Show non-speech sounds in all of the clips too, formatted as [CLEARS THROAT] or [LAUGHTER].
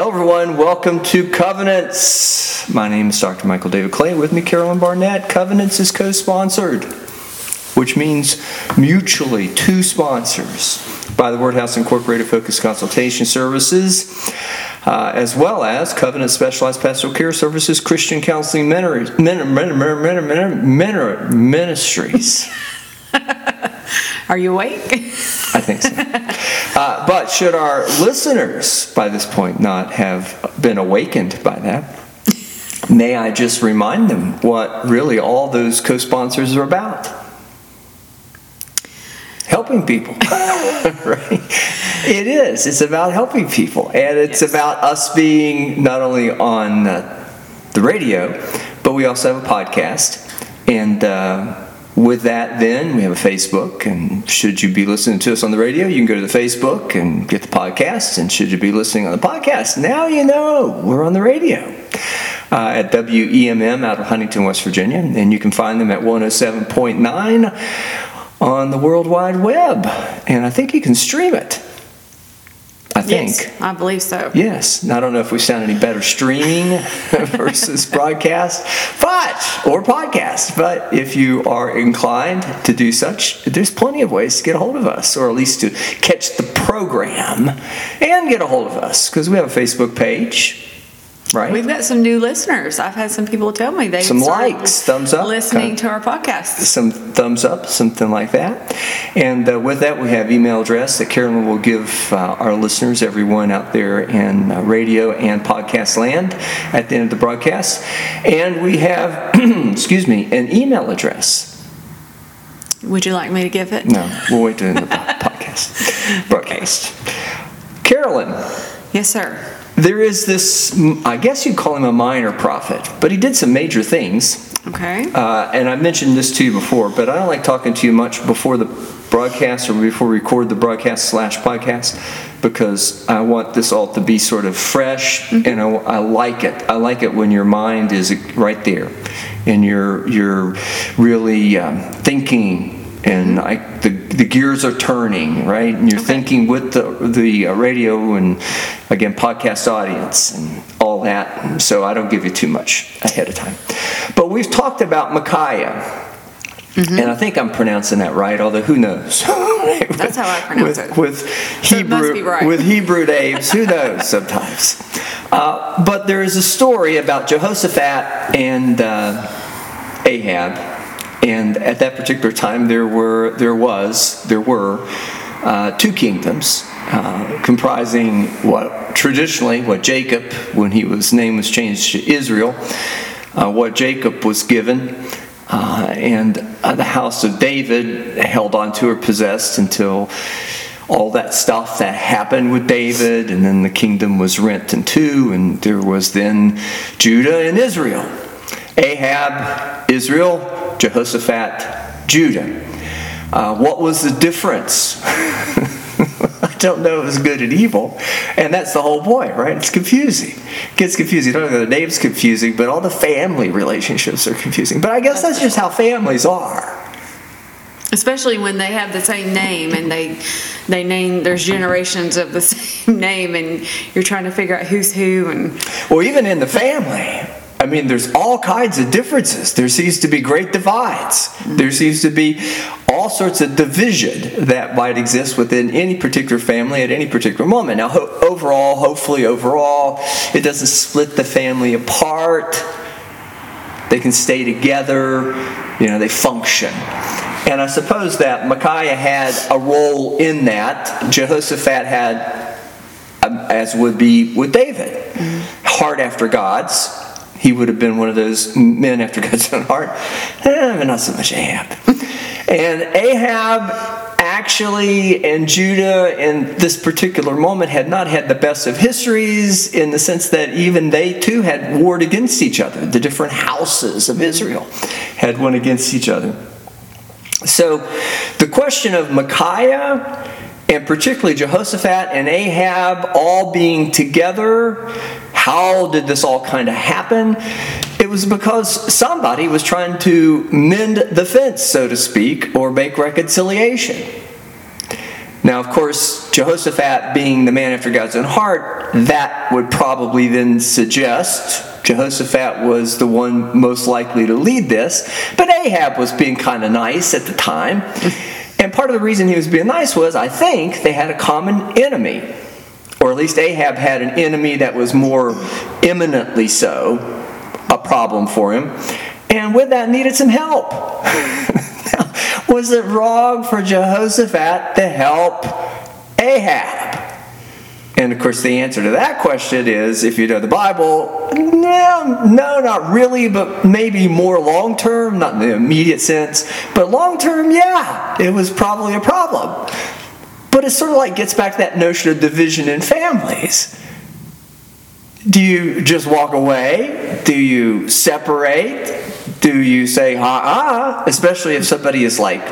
Hello, everyone. Welcome to Covenants. My name is Dr. Michael David Clay. With me, Carolyn Barnett. Covenants is co sponsored, which means mutually two sponsors by the Word House Incorporated Focus Consultation Services, uh, as well as Covenant Specialized Pastoral Care Services, Christian Counseling Ministries. [LAUGHS] Are you awake? I think so. Uh, but should our listeners by this point not have been awakened by that, may I just remind them what really all those co sponsors are about? Helping people, [LAUGHS] right? It is. It's about helping people, and it's Yes. about us being not only on uh, the radio, but we also have a podcast. And uh, with that, then we have a Facebook. And should you be listening to us on the radio, you can go to the Facebook and get the podcast. And should you be listening on the podcast, now you know we're on the radio. Uh, at WEMM out of Huntington, West Virginia. And you can find them at 107.9 on the World Wide Web. And I think you can stream it. I think. Yes, I believe so. Yes. I don't know if we sound any better streaming [LAUGHS] versus broadcast, but or podcast. But if you are inclined to do such, there's plenty of ways to get a hold of us, or at least to catch the program and get a hold of us because we have a Facebook page, right? We've got some new listeners. I've had some people tell me they Some likes, thumbs up, listening to our podcast. some thumbs up, something like that. And uh, with that, we have email address that Carolyn will give uh, our listeners, everyone out there in uh, radio and podcast land at the end of the broadcast. And we have, [CLEARS THROAT] excuse me, an email address. Would you like me to give it? No, we'll wait to the end [LAUGHS] the podcast. Broadcast. Carolyn, Yes, sir. There is this, I guess you'd call him a minor prophet, but he did some major things. Okay. Uh, and I mentioned this to you before, but I don't like talking to you much before the broadcast or before we record the broadcast slash podcast because I want this all to be sort of fresh, and I, I like it. I like it when your mind is right there, and you're you're really um, thinking. And I, the, the gears are turning, right? And you're Okay. thinking with the the uh, radio and again podcast audience and all that. So I don't give you too much ahead of time. But we've talked about Micaiah. And I think I'm pronouncing that right, although who knows? [LAUGHS] That's how I pronounce with, it. With Hebrew, right. with Hebrew names, who knows sometimes. Uh, but there is a story about Jehoshaphat and uh, Ahab, and at that particular time there were there was there were uh, two kingdoms uh, comprising what traditionally what Jacob when he was name was changed to Israel, uh, what Jacob was given. Uh, and uh, the house of David held on to or possessed until all that stuff that happened with David, and then the kingdom was rent in two, and there was then Judah and Israel. Ahab, Israel, Jehoshaphat, Judah. Uh, what was the difference? [LAUGHS] I don't know if it's good and evil. And that's the whole point, right? It's confusing. It gets confusing. Don't know the name's confusing, but all the family relationships are confusing. But I guess that's just how families are. Especially when they have the same name and they they name there's generations of the [LAUGHS] same name and you're trying to figure out who's who and Well, even in the family, I mean, there's all kinds of differences. There seems to be great divides. There seems to be all sorts of division that might exist within any particular family at any particular moment. Now, ho- overall, hopefully, overall, it doesn't split the family apart. They can stay together, you know, they function. And I suppose that Micaiah had a role in that. Jehoshaphat had um, as would be with David. Heart after God's. He would have been one of those men after [LAUGHS] God's own heart. Eh, not so much Ahab. And Ahab actually and Judah in this particular moment had not had the best of histories in the sense that even they too had warred against each other. The different houses of Israel had one against each other. So the question of Micaiah and particularly Jehoshaphat and Ahab all being together, how did this all kind of happen? It was because somebody was trying to mend the fence, so to speak, or make reconciliation. Now, of course, Jehoshaphat being the man after God's own heart, that would probably then suggest Jehoshaphat was the one most likely to lead this. But Ahab was being kind of nice at the time. [LAUGHS] And part of the reason he was being nice was, I think, they had a common enemy. Or at least Ahab had an enemy that was more imminently so, a problem for him. And with that, needed some help. [LAUGHS] was it wrong for Jehoshaphat to help Ahab? And of course, the answer to that question is if you know the Bible, no, no, not really, but maybe more long term, not in the immediate sense, but long term, yeah, it was probably a problem. But it sort of like gets back to that notion of division in families. Do you just walk away? Do you separate? Do you say, ah, ah, especially if somebody is like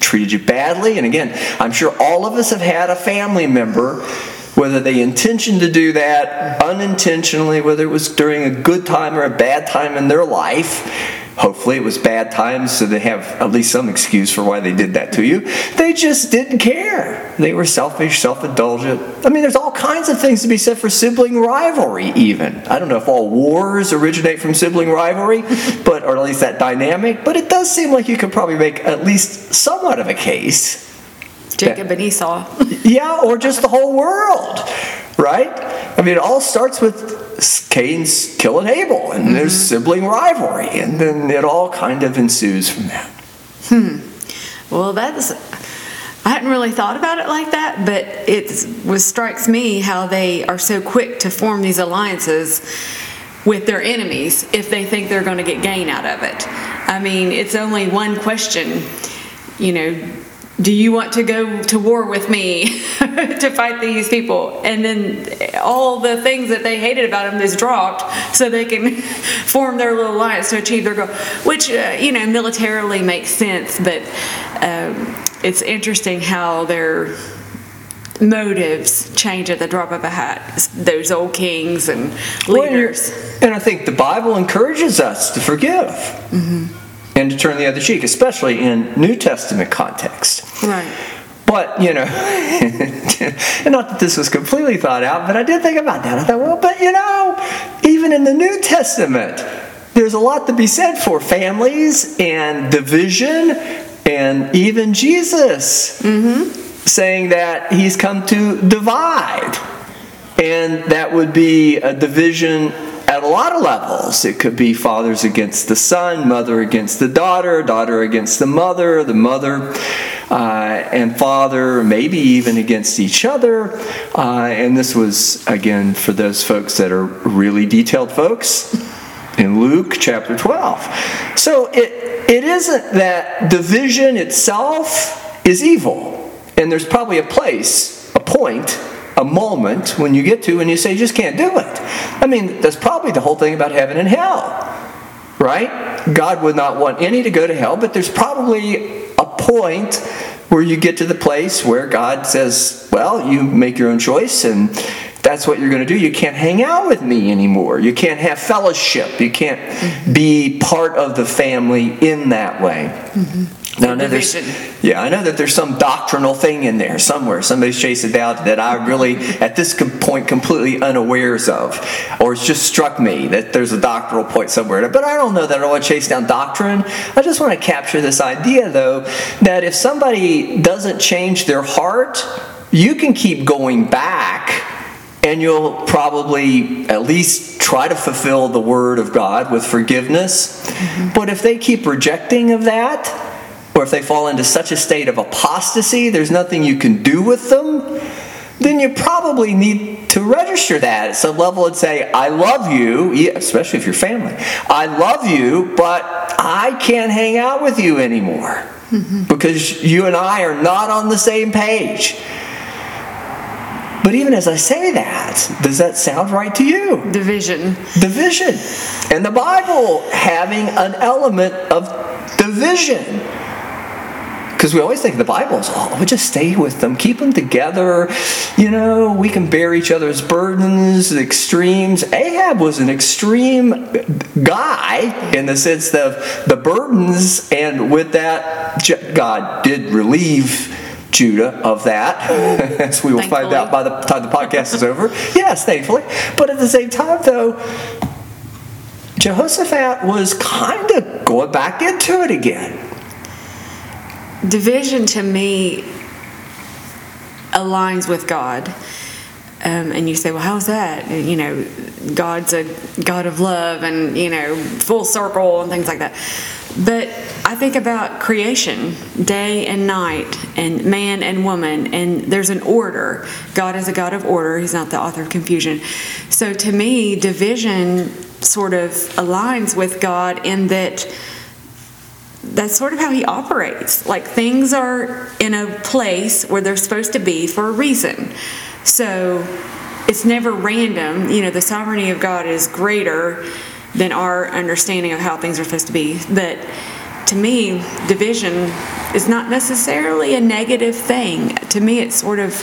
treated you badly? And again, I'm sure all of us have had a family member whether they intentioned to do that unintentionally, whether it was during a good time or a bad time in their life. Hopefully, it was bad times, so they have at least some excuse for why they did that to you. They just didn't care. They were selfish, self indulgent. I mean, there's all kinds of things to be said for sibling rivalry, even. I don't know if all wars originate from sibling rivalry, but or at least that dynamic, but it does seem like you could probably make at least somewhat of a case Jacob and Esau. [LAUGHS] yeah, or just the whole world, right? I mean, it all starts with Cain's killing Abel, and mm-hmm. there's sibling rivalry, and then it all kind of ensues from that. Hmm. Well, that's. I hadn't really thought about it like that, but it was strikes me how they are so quick to form these alliances with their enemies if they think they're going to get gain out of it. I mean, it's only one question, you know, do you want to go to war with me [LAUGHS] to fight these people? And then all the things that they hated about him is dropped so they can [LAUGHS] form their little alliance to achieve their goal, which, uh, you know, militarily makes sense, but um, it's interesting how their motives change at the drop of a hat. Those old kings and leaders. Well, and I think the Bible encourages us to forgive. Mm-hmm and to turn the other cheek, especially in New Testament context. Right. But, you know, [LAUGHS] and not that this was completely thought out, but I did think about that. I thought, well, but you know, even in the New Testament, there's a lot to be said for families and division, and even Jesus mm-hmm. saying that he's come to divide. And that would be a division at a lot of levels. It could be fathers against the son, mother against the daughter, daughter against the mother, the mother uh, and father, maybe even against each other. Uh, and this was, again, for those folks that are really detailed folks in Luke chapter 12. So it, it isn't that division itself is evil. And there's probably a place, a point a moment when you get to and you say you just can't do it. I mean, that's probably the whole thing about heaven and hell, right? God would not want any to go to hell, but there's probably a point where you get to the place where God says, well, you make your own choice and that's what you're going to do. You can't hang out with me anymore. You can't have fellowship. You can't be part of the family in that way. Mm-hmm. Now, I know there's, yeah, I know that there's some doctrinal thing in there somewhere. Somebody's chasing out that I really, at this point, completely unawares of, or it's just struck me that there's a doctrinal point somewhere. But I don't know that I want to chase down doctrine. I just want to capture this idea, though, that if somebody doesn't change their heart, you can keep going back and you'll probably at least try to fulfill the word of God with forgiveness. Mm-hmm. But if they keep rejecting of that, or if they fall into such a state of apostasy, there's nothing you can do with them, then you probably need to register that at some level and say, I love you, especially if you're family. I love you, but I can't hang out with you anymore mm-hmm. because you and I are not on the same page. But even as I say that, does that sound right to you? Division. Division. And the Bible having an element of division. Because we always think the Bible's, oh, we just stay with them, keep them together. You know, we can bear each other's burdens, extremes. Ahab was an extreme guy in the sense of the burdens, and with that, God did relieve Judah of that, [LAUGHS] as we will find out by the time the podcast is over. [LAUGHS] Yes, thankfully. But at the same time, though, Jehoshaphat was kind of going back into it again. Division to me aligns with God. Um, and you say, well, how's that? You know, God's a God of love and, you know, full circle and things like that. But I think about creation, day and night, and man and woman, and there's an order. God is a God of order, He's not the author of confusion. So to me, division sort of aligns with God in that that's sort of how he operates. Like things are in a place where they're supposed to be for a reason. So it's never random. You know, the sovereignty of God is greater than our understanding of how things are supposed to be. But to me, division is not necessarily a negative thing. To me, it sort of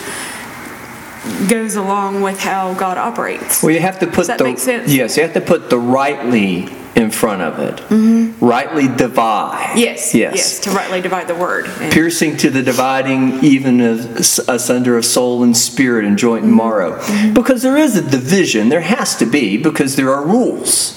goes along with how God operates. Well, you have to put Does that the make sense? yes, you have to put the rightly in front of it. Mm-hmm. Rightly divide. Mm-hmm. Yes, Yes. yes, to rightly divide the word. And- Piercing to the dividing even of asunder of soul and spirit and joint Mm-hmm. and marrow. Because there is a division. There has to be because there are rules.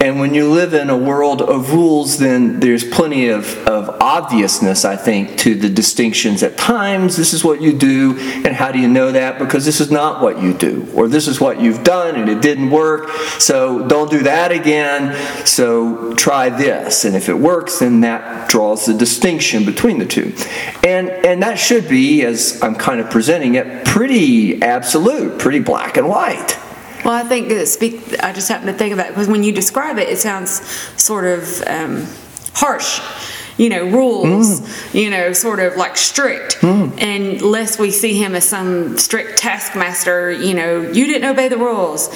And when you live in a world of rules, then there's plenty of, of obviousness, I think, to the distinctions at times. This is what you do, and how do you know that? Because this is not what you do, or this is what you've done and it didn't work, so don't do that again, so try this. And if it works, then that draws the distinction between the two. And, and that should be, as I'm kind of presenting it, pretty absolute, pretty black and white. Well, I think that speak. I just happen to think about it because when you describe it, it sounds sort of um, harsh. You know, rules. You know, sort of like strict. And unless we see him as some strict taskmaster, you know, you didn't obey the rules.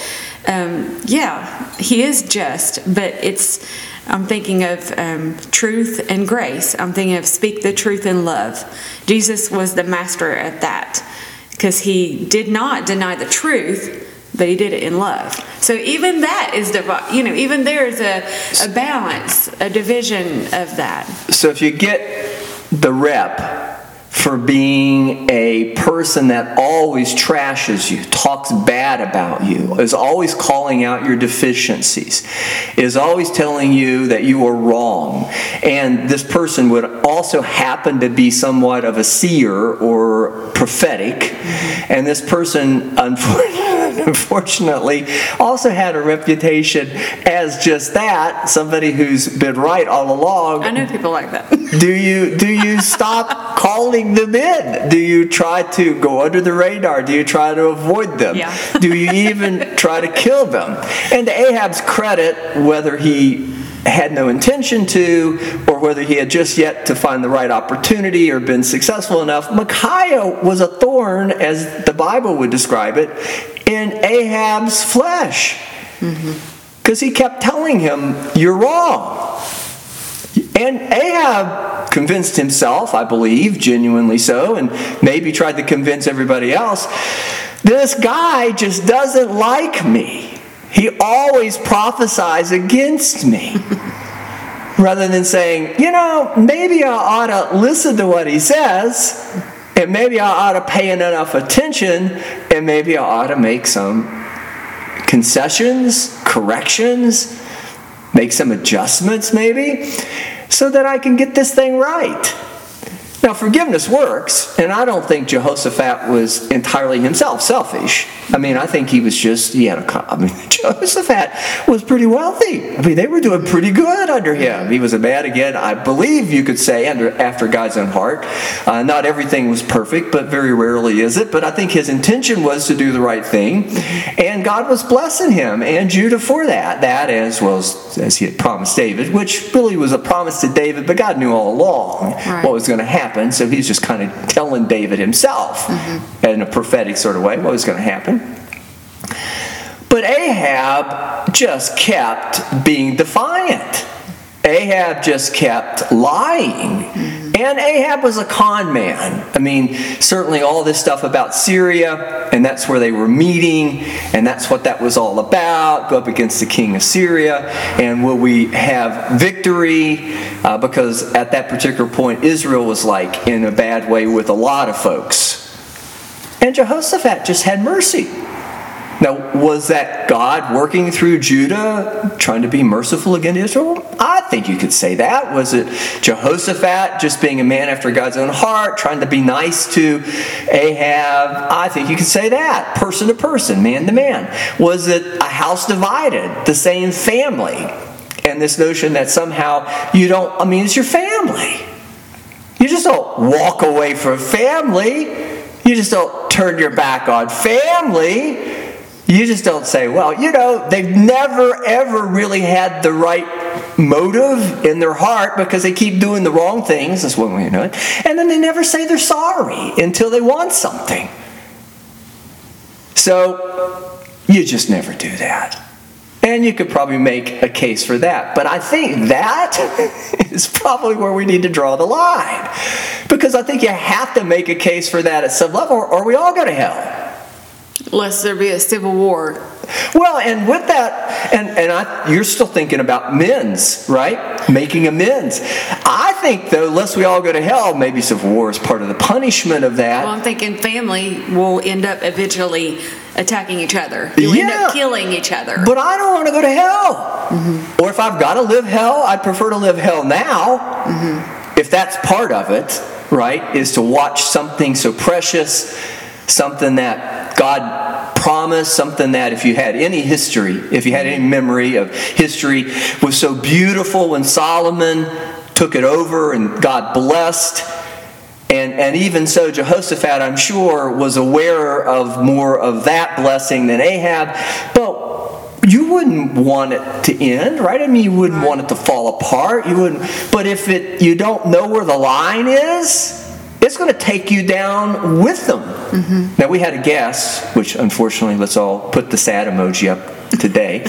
Um, yeah, he is just, but it's. I'm thinking of um, truth and grace. I'm thinking of speak the truth in love. Jesus was the master at that because he did not deny the truth, but he did it in love. So even that is divi- you know, even there is a, a balance, a division of that. So if you get the rep for being a person that always trashes you, talks bad about you, is always calling out your deficiencies, is always telling you that you are wrong, and this person would also happen to be somewhat of a seer or prophetic, and this person, [LAUGHS] unfortunately, [LAUGHS] unfortunately also had a reputation as just that somebody who's been right all along I know people like that. [LAUGHS] do you do you stop calling them in? Do you try to go under the radar? Do you try to avoid them? Yeah. do you even [LAUGHS] try to kill them? And to Ahab's credit, whether he had no intention to, or whether he had just yet to find the right opportunity or been successful enough, Micaiah was a thorn, as the Bible would describe it, in Ahab's flesh. Because he kept telling him, You're wrong. And Ahab convinced himself, I believe, genuinely so, and maybe tried to convince everybody else, this guy just doesn't like me. He always prophesies against me. [LAUGHS] Rather than saying, you know, maybe I ought to listen to what he says, and maybe I ought to pay enough attention, and maybe I ought to make some concessions, corrections, make some adjustments maybe, so that I can get this thing right. Now, forgiveness works, and I don't think Jehoshaphat was entirely himself selfish. I mean, I think he was just, he had a, I mean, [LAUGHS] Jehoshaphat was pretty wealthy. I mean, they were doing pretty good under him. He was a man, again, I believe you could say, under, after God's own heart. Uh, not everything was perfect, but very rarely is it. But I think his intention was to do the right thing, and God was blessing him and Judah for that. That, as well as, as he had promised David, which really was a promise to David, but God knew all along Right. what was going to happen. So he's just kind of telling David himself mm-hmm. in a prophetic sort of way what was going to happen. But Ahab just kept being defiant. Ahab just kept lying. Mm-hmm. And Ahab was a con man. I mean, certainly all this stuff about Syria, and that's where they were meeting, and that's what that was all about go up against the king of Syria, and will we have victory? Uh, because at that particular point, Israel was like in a bad way with a lot of folks. And Jehoshaphat just had mercy. Now, was that God working through Judah, trying to be merciful against Israel? I think you could say that. Was it Jehoshaphat just being a man after God's own heart, trying to be nice to Ahab? I think you could say that, person to person, man to man. Was it a house divided, the same family? And this notion that somehow you don't, I mean, it's your family. You just don't walk away from family. You just don't turn your back on family. You just don't say, well, you know, they've never ever really had the right motive in their heart because they keep doing the wrong things. That's one way you know it. And then they never say they're sorry until they want something. So you just never do that. And you could probably make a case for that. But I think that [LAUGHS] is probably where we need to draw the line. Because I think you have to make a case for that at some level, or we all go to hell lest there be a civil war. Well, and with that, and, and I, you're still thinking about men's, right? Making amends. I think, though, lest we all go to hell, maybe civil war is part of the punishment of that. Well, I'm thinking family will end up eventually attacking each other. You'll yeah, end up killing each other. But I don't want to go to hell. Mm-hmm. Or if I've got to live hell, I'd prefer to live hell now. Mm-hmm. If that's part of it, right, is to watch something so precious, something that God promised something that if you had any history, if you had any memory of history, was so beautiful when Solomon took it over and God blessed. And, and even so, Jehoshaphat, I'm sure, was aware of more of that blessing than Ahab. But you wouldn't want it to end, right? I mean, you wouldn't want it to fall apart. You wouldn't. But if it, you don't know where the line is, it's going to take you down with them. Mm-hmm. Now, we had a guest, which unfortunately, let's all put the sad emoji up today.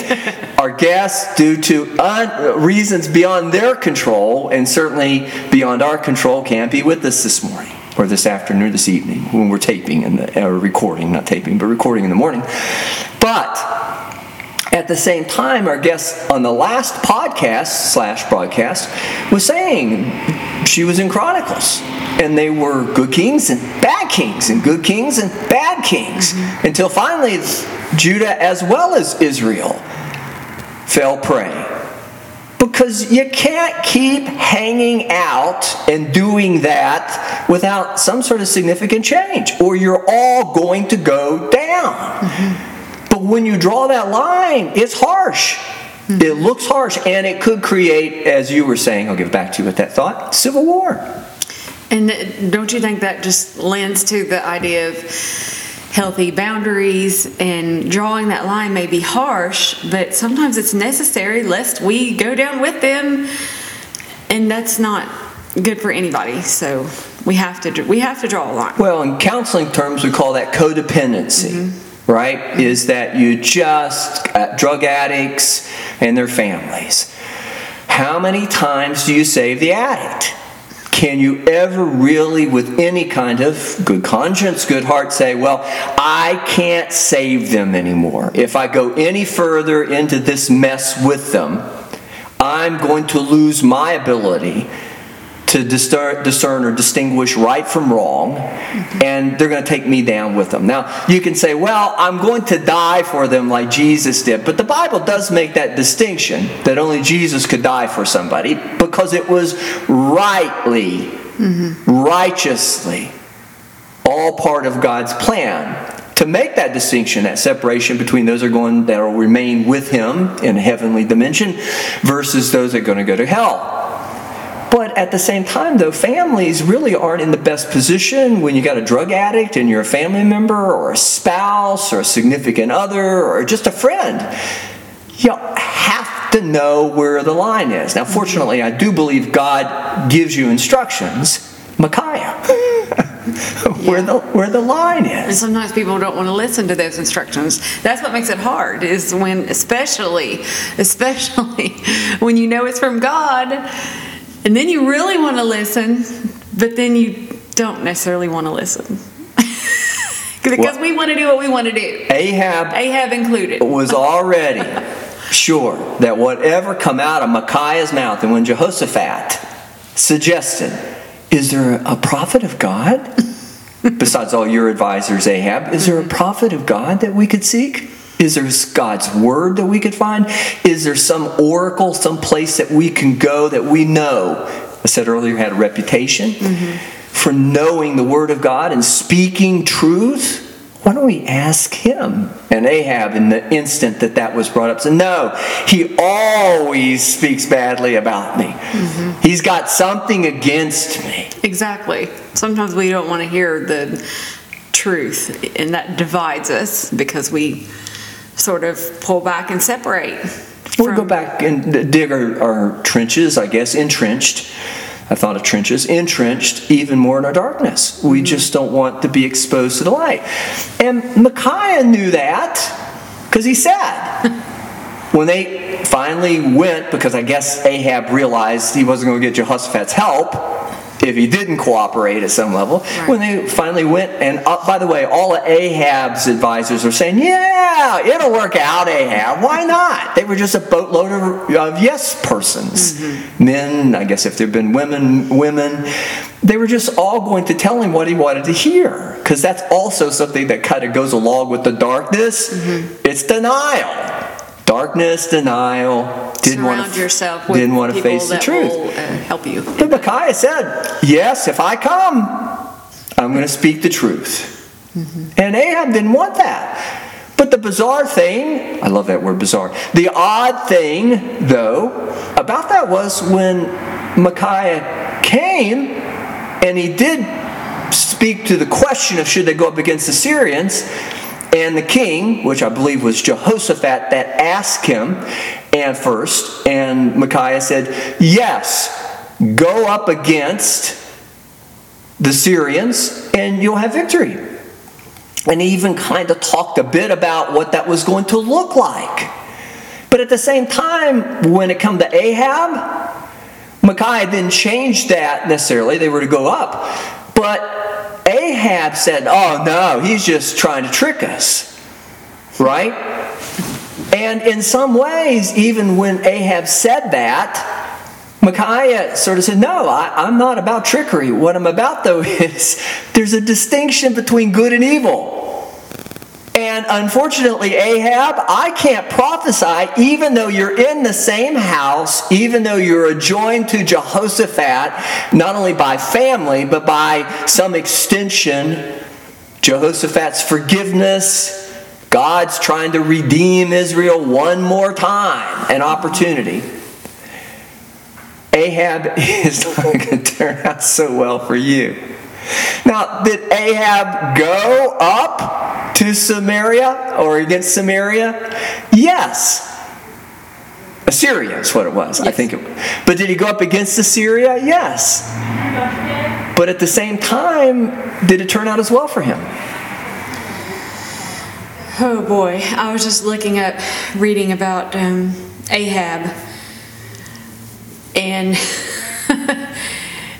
[LAUGHS] Our guests, due to un- reasons beyond their control and certainly beyond our control, can't be with us this morning or this afternoon or this evening when we're taping and or recording, not taping, but recording in the morning. But at the same time, our guest on the last podcast slash broadcast was saying she was in Chronicles and they were good kings and bad kings, and good kings and bad kings, mm-hmm. until finally Judah as well as Israel fell prey. Because you can't keep hanging out and doing that without some sort of significant change, or you're all going to go down. Mm-hmm. But when you draw that line, it's harsh. Mm-hmm. It looks harsh, and it could create, as you were saying, I'll give back to you with that thought, civil war. And don't you think that just lends to the idea of healthy boundaries and drawing that line may be harsh, but sometimes it's necessary lest we go down with them, and that's not good for anybody. So we have to we have to draw a line. Well, in counseling terms, we call that codependency. Mm-hmm right? Is that you just uh, drug addicts and their families. How many times do you save the addict? Can you ever really, with any kind of good conscience, good heart, say, Well, I can't save them anymore. If I go any further into this mess with them, I'm going to lose my ability to discern, or distinguish right from wrong, and they're going to take me down with them. Now, you can say, well, I'm going to die for them like Jesus did, but the Bible does make that distinction that only Jesus could die for somebody because it was rightly, mm-hmm. righteously, all part of God's plan to make that distinction, that separation between those that are going that will remain with Him in a heavenly dimension versus those that are going to go to hell. But at the same time, though, families really aren't in the best position when you got a drug addict and you're a family member or a spouse or a significant other or just a friend. You have to know where the line is. Now, fortunately, I do believe God gives you instructions. Micaiah. [LAUGHS] where yeah. the where the line is. And sometimes people don't want to listen to those instructions. That's what makes it hard. Is when, especially, especially [LAUGHS] when you know it's from God, and then you really want to listen, but then you don't necessarily want to listen. [LAUGHS] because Well- we want to do what we want to do. Ahab Ahab included. It was already sure that whatever come out of Micaiah's mouth, and when Jehoshaphat suggested, "Is there a prophet of God [LAUGHS] besides all your advisors, Ahab? Is there a prophet of God that we could seek?" Is there God's word that we could find? Is there some oracle, some place that we can go that we know? I said earlier, had a reputation mm-hmm. for knowing the word of God and speaking truth. Why don't we ask him? And Ahab, in the instant that that was brought up, said, No, he always speaks badly about me. Mm-hmm. He's got something against me. Exactly. Sometimes we don't want to hear the truth, and that divides us because we sort of pull back and separate. We'll from- go back and dig our, our trenches, I guess, entrenched. I thought of trenches, entrenched even more in our darkness. We mm-hmm. just don't want to be exposed to the light. And Micaiah knew that because he said, [LAUGHS] when they finally went, because I guess Ahab realized he wasn't going to get Jehoshaphat's help if he didn't cooperate at some level. When they finally went, and uh, by the way, all of Ahab's advisors were saying, Yeah, it'll work out, Ahab. Why not? They were just a boatload of, of yes persons. Men, I guess if there'd been women, women. They were just all going to tell him what he wanted to hear. Because that's also something that kind of goes along with the darkness. It's denial. Darkness, denial. Didn't want Surround to, yourself with didn't want to face the truth. will uh, help you. But Micaiah said, Yes, if I come, I'm going to speak the truth. And Ahab didn't want that. But the bizarre thing, I love that word bizarre, the odd thing, though, about that was when Micaiah came and he did speak to the question of should they go up against the Syrians. And the king, which I believe was Jehoshaphat, that asked him, and first, and Micaiah said, Yes, go up against the Syrians and you'll have victory. And he even kind of talked a bit about what that was going to look like. But at the same time, when it come to Ahab, Micaiah didn't change that necessarily. They were to go up. But Ahab said, Oh no, he's just trying to trick us. Right? And in some ways, even when Ahab said that, Micaiah sort of said, No, I, I'm not about trickery. What I'm about, though, [LAUGHS] is there's a distinction between good and evil. And unfortunately, Ahab, I can't prophesy, even though you're in the same house, even though you're adjoined to Jehoshaphat, not only by family, but by some extension, Jehoshaphat's forgiveness, God's trying to redeem Israel one more time, an opportunity. Ahab [LAUGHS] is not going to turn out so well for you. Now, did Ahab go up to Samaria or against Samaria? Yes. Assyria is what it was, I think. It, was. but did he go up against Assyria? Yes. But at the same time, did it turn out as well for him? Oh boy, I was just looking up, reading about um, Ahab, and [LAUGHS]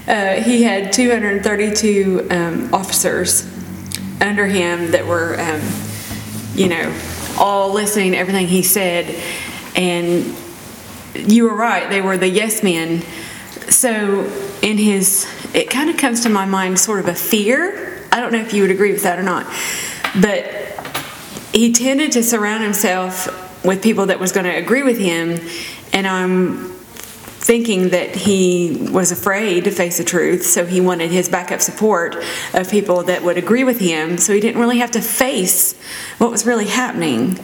uh, he had 232 um, officers under him that were, um, you know, all listening to everything he said. And you were right, they were the yes men. So, in his, it kind of comes to my mind sort of a fear. I don't know if you would agree with that or not, but he tended to surround himself with people that was going to agree with him and i'm thinking that he was afraid to face the truth so he wanted his backup support of people that would agree with him so he didn't really have to face what was really happening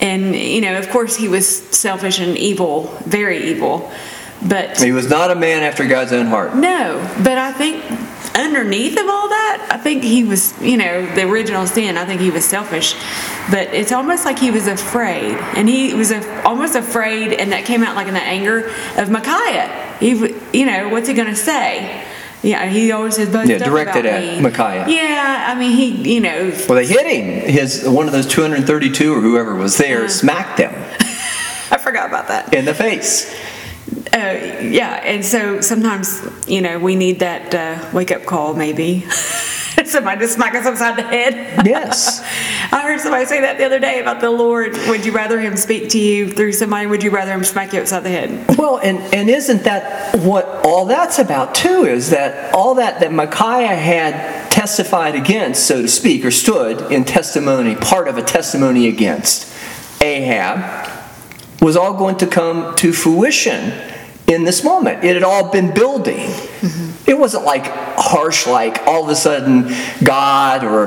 and you know of course he was selfish and evil very evil but He was not a man after God's own heart. no, but I think underneath of all that, I think he was, you know, the original sin. I think he was selfish, but it's almost like he was afraid, and he was a, almost afraid, and that came out like in the anger of Micaiah. He, you know, what's he going to say? Yeah, he always says bad Yeah, stuff directed about at me. Micaiah. Yeah, I mean, he, you know, Well, they hit him. His one of those 232 or whoever was there Yeah. smacked them. [LAUGHS] I forgot about that. in the face. Uh, yeah, and so sometimes, you know, we need that uh, wake up call, maybe. [LAUGHS] somebody to smack us upside the head. Yes. [LAUGHS] I heard somebody say that the other day about the Lord. Would you rather Him speak to you through somebody? Would you rather Him smack you upside the head? Well, and, and isn't that what all that's about too? Is that all that that Micaiah had testified against, so to speak, or stood in testimony, part of a testimony against Ahab, was all going to come to fruition in this moment. It had all been building. Mm-hmm. It wasn't like harsh, like all of a sudden God or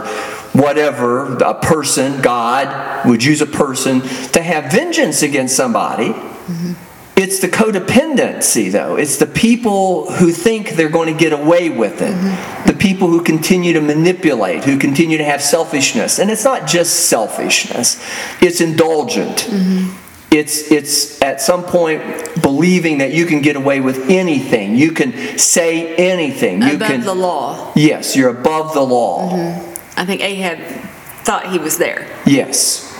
whatever, a person, God would use a person to have vengeance against somebody. Mm-hmm. It's the codependency, though. It's the people who think they're going to get away with it. Mm-hmm. The people who continue to manipulate, who continue to have selfishness. And it's not just selfishness, it's indulgent. Mm-hmm. It's, it's at some point believing that you can get away with anything. You can say anything. You can. above can, the law. Yes, you're above the law. Mm-hmm. I think Ahab thought he was there. Yes.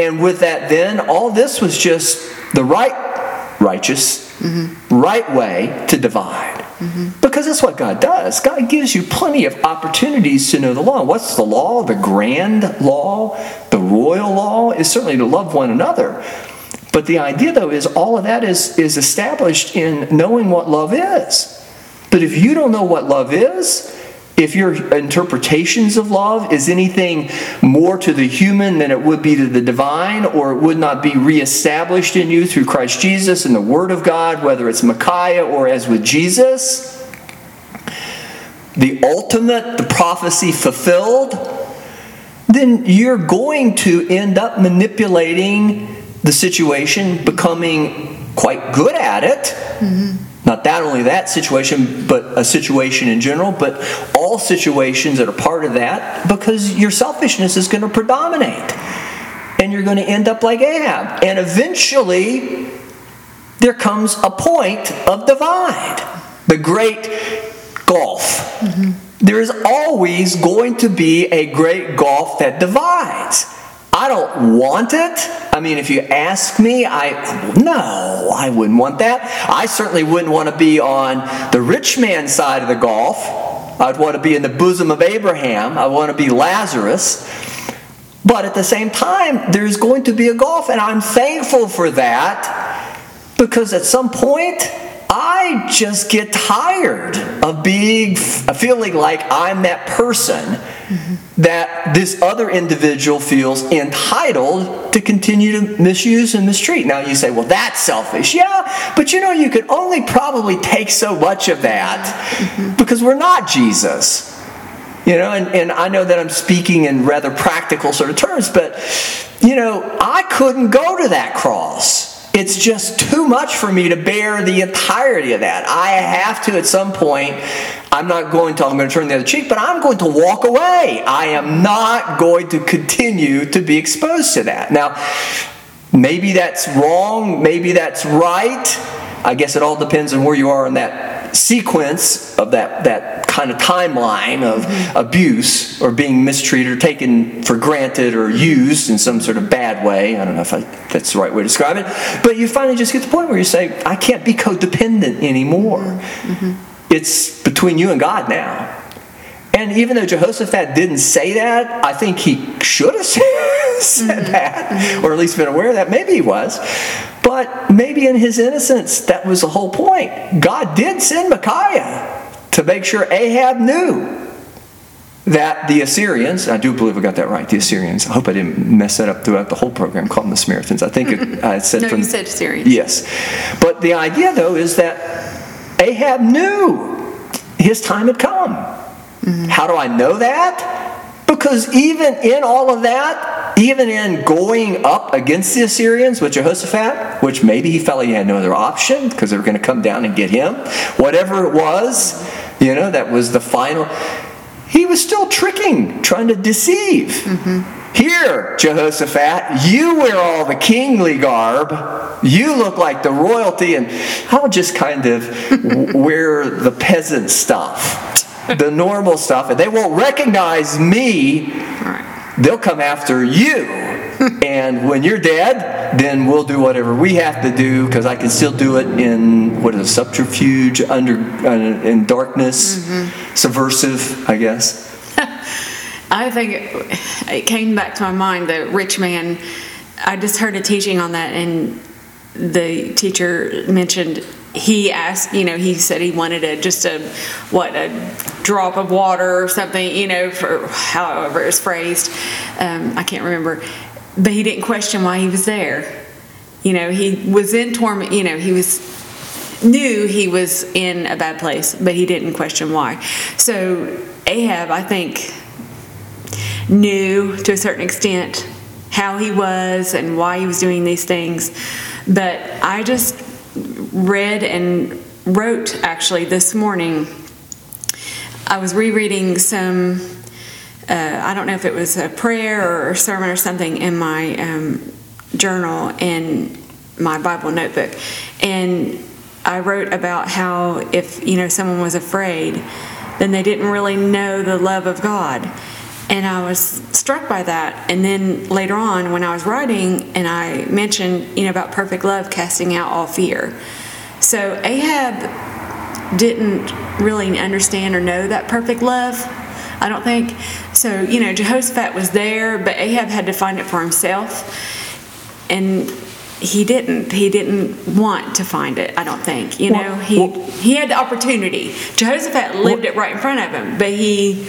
And with that, then, all this was just the right, righteous, mm-hmm. right way to divide. Mm-hmm. Because that's what God does. God gives you plenty of opportunities to know the law. What's the law? The grand law, the royal law is certainly to love one another. But the idea, though, is all of that is, is established in knowing what love is. But if you don't know what love is, if your interpretations of love is anything more to the human than it would be to the divine, or it would not be reestablished in you through Christ Jesus and the Word of God, whether it's Micaiah or as with Jesus, the ultimate, the prophecy fulfilled, then you're going to end up manipulating the situation, becoming quite good at it. Mm-hmm. Not that only that situation, but a situation in general, but all situations that are part of that, because your selfishness is going to predominate. And you're going to end up like Ahab. And eventually, there comes a point of divide. The great gulf. Mm-hmm. There is always going to be a great gulf that divides. I don't want it. I mean, if you ask me, I no, I wouldn't want that. I certainly wouldn't want to be on the rich man's side of the gulf. I'd want to be in the bosom of Abraham. I want to be Lazarus. But at the same time, there's going to be a gulf, and I'm thankful for that because at some point, I just get tired of being feeling like I'm that person that this other individual feels entitled to continue to misuse and mistreat. Now you say, well, that's selfish. Yeah, but you know, you can only probably take so much of that because we're not Jesus. You know, and, and I know that I'm speaking in rather practical sort of terms, but you know, I couldn't go to that cross. It's just too much for me to bear the entirety of that. I have to, at some point, I'm not going to, I'm going to turn the other cheek, but I'm going to walk away. I am not going to continue to be exposed to that. Now, maybe that's wrong, maybe that's right. I guess it all depends on where you are in that sequence of that, that kind of timeline of abuse or being mistreated or taken for granted or used in some sort of bad way. I don't know if I, that's the right way to describe it. But you finally just get to the point where you say, I can't be codependent anymore. Mm-hmm. It's between you and God now. And even though Jehoshaphat didn't say that, I think he should have [LAUGHS] said mm-hmm. that, mm-hmm. or at least been aware of that. Maybe he was. But maybe in his innocence, that was the whole point. God did send Micaiah to make sure Ahab knew that the Assyrians, I do believe I got that right, the Assyrians. I hope I didn't mess that up throughout the whole program, call them the Samaritans. I think it, [LAUGHS] I said no, from. you said Assyrians. Yes. But the idea, though, is that Ahab knew his time had come. Mm-hmm. How do I know that? Because even in all of that, even in going up against the Assyrians with Jehoshaphat, which maybe he felt he had no other option because they were going to come down and get him, whatever it was, you know, that was the final. He was still tricking, trying to deceive. Mm-hmm. Here, Jehoshaphat, you wear all the kingly garb. You look like the royalty, and I'll just kind of wear the peasant stuff, the normal stuff, and they won't recognize me. They'll come after you. [LAUGHS] and when you're dead, then we'll do whatever we have to do because I can still do it in what is a subterfuge, under uh, in darkness, subversive, I guess. [LAUGHS] I think it, it came back to my mind the rich man. I just heard a teaching on that, and the teacher mentioned he asked, you know, he said he wanted a just a what a drop of water or something, you know, for however it was phrased. Um, I can't remember, but he didn't question why he was there. You know, he was in torment. You know, he was knew he was in a bad place, but he didn't question why. So Ahab, I think, knew to a certain extent how he was and why he was doing these things. But I just read and wrote actually this morning. I was rereading some, uh, I don't know if it was a prayer or a sermon or something in my um, journal in my Bible notebook. And I wrote about how if, you know, someone was afraid, then they didn't really know the love of God. And I was struck by that. And then later on, when I was writing, and I mentioned, you know, about perfect love casting out all fear. So Ahab didn't really understand or know that perfect love, I don't think. So, you know, Jehoshaphat was there, but Ahab had to find it for himself. And he didn't. He didn't want to find it, I don't think. You know, he well- he had the opportunity. Jehoshaphat lived it right in front of him, but he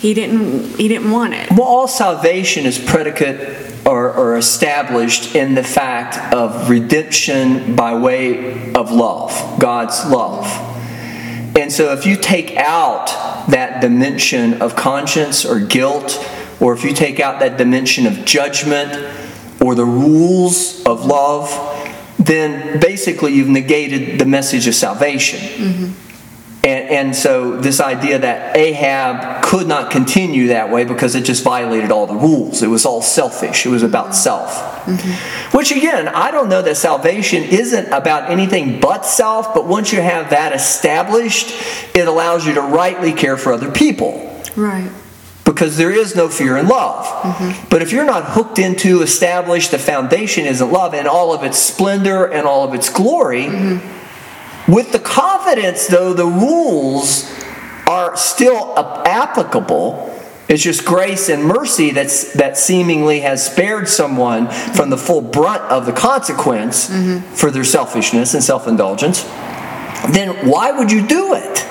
he didn't he didn't want it. Well, all salvation is predicate or established in the fact of redemption by way of love, God's love. And so if you take out that dimension of conscience or guilt, or if you take out that dimension of judgment or the rules of love, then basically you've negated the message of salvation. Mm-hmm. And, and so, this idea that Ahab could not continue that way because it just violated all the rules. It was all selfish. It was about mm-hmm. self. Mm-hmm. Which, again, I don't know that salvation isn't about anything but self, but once you have that established, it allows you to rightly care for other people Right. because there is no fear in love. Mm-hmm. But if you're not hooked into established, the foundation isn't love and all of its splendor and all of its glory, with the confidence, though, the rules are still applicable. It's just grace and mercy that's, that seemingly has spared someone from the full brunt of the consequence mm-hmm. for their selfishness and self indulgence. Then why would you do it?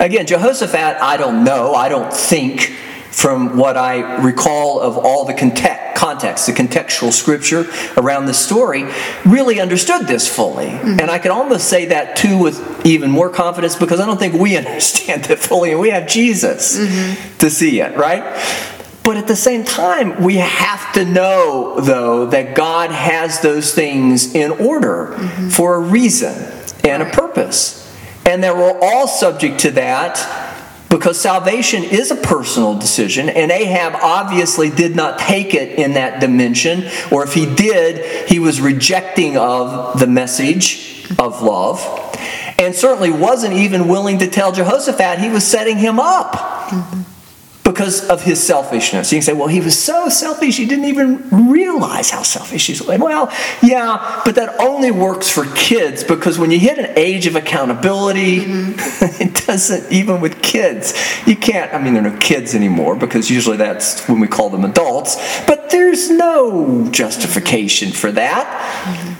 Again, Jehoshaphat, I don't know, I don't think from what I recall of all the context, the contextual scripture around the story, really understood this fully. Mm-hmm. And I can almost say that too with even more confidence because I don't think we [LAUGHS] understand it fully, and we have Jesus mm-hmm. to see it, right? But at the same time, we have to know, though, that God has those things in order mm-hmm. for a reason and a purpose. And that we're all subject to that because salvation is a personal decision, and Ahab obviously did not take it in that dimension, or if he did, he was rejecting of the message of love, and certainly wasn't even willing to tell Jehoshaphat he was setting him up mm-hmm. Because of his selfishness. You can say, well, he was so selfish, he didn't even realize how selfish he was. Well, yeah, but that only works for kids because when you hit an age of accountability, [LAUGHS] it doesn't, even with kids, you can't, I mean, they're no kids anymore because usually that's when we call them adults, but there's no justification for that.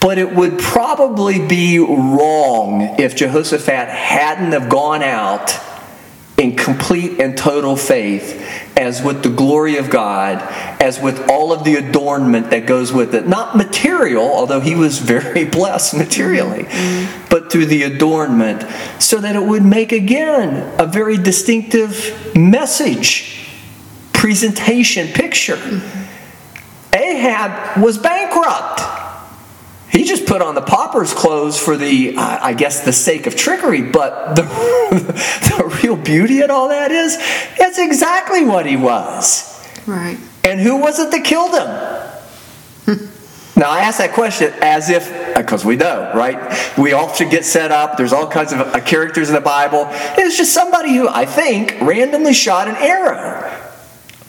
But it would probably be wrong if Jehoshaphat hadn't have gone out in complete and total faith as with the glory of God, as with all of the adornment that goes with it. Not material, although he was very [LAUGHS] blessed materially, but through the adornment, so that it would make again a very distinctive message, presentation, picture. Ahab was bankrupt. He just put on the pauper's clothes for the, uh, I guess, the sake of trickery. But the, [LAUGHS] the real beauty in all that is, that's exactly what he was. Right. And who was it that killed him? [LAUGHS] now, I ask that question as if, because we know, right? We all should get set up. There's all kinds of uh, characters in the Bible. It's just somebody who, I think, randomly shot an arrow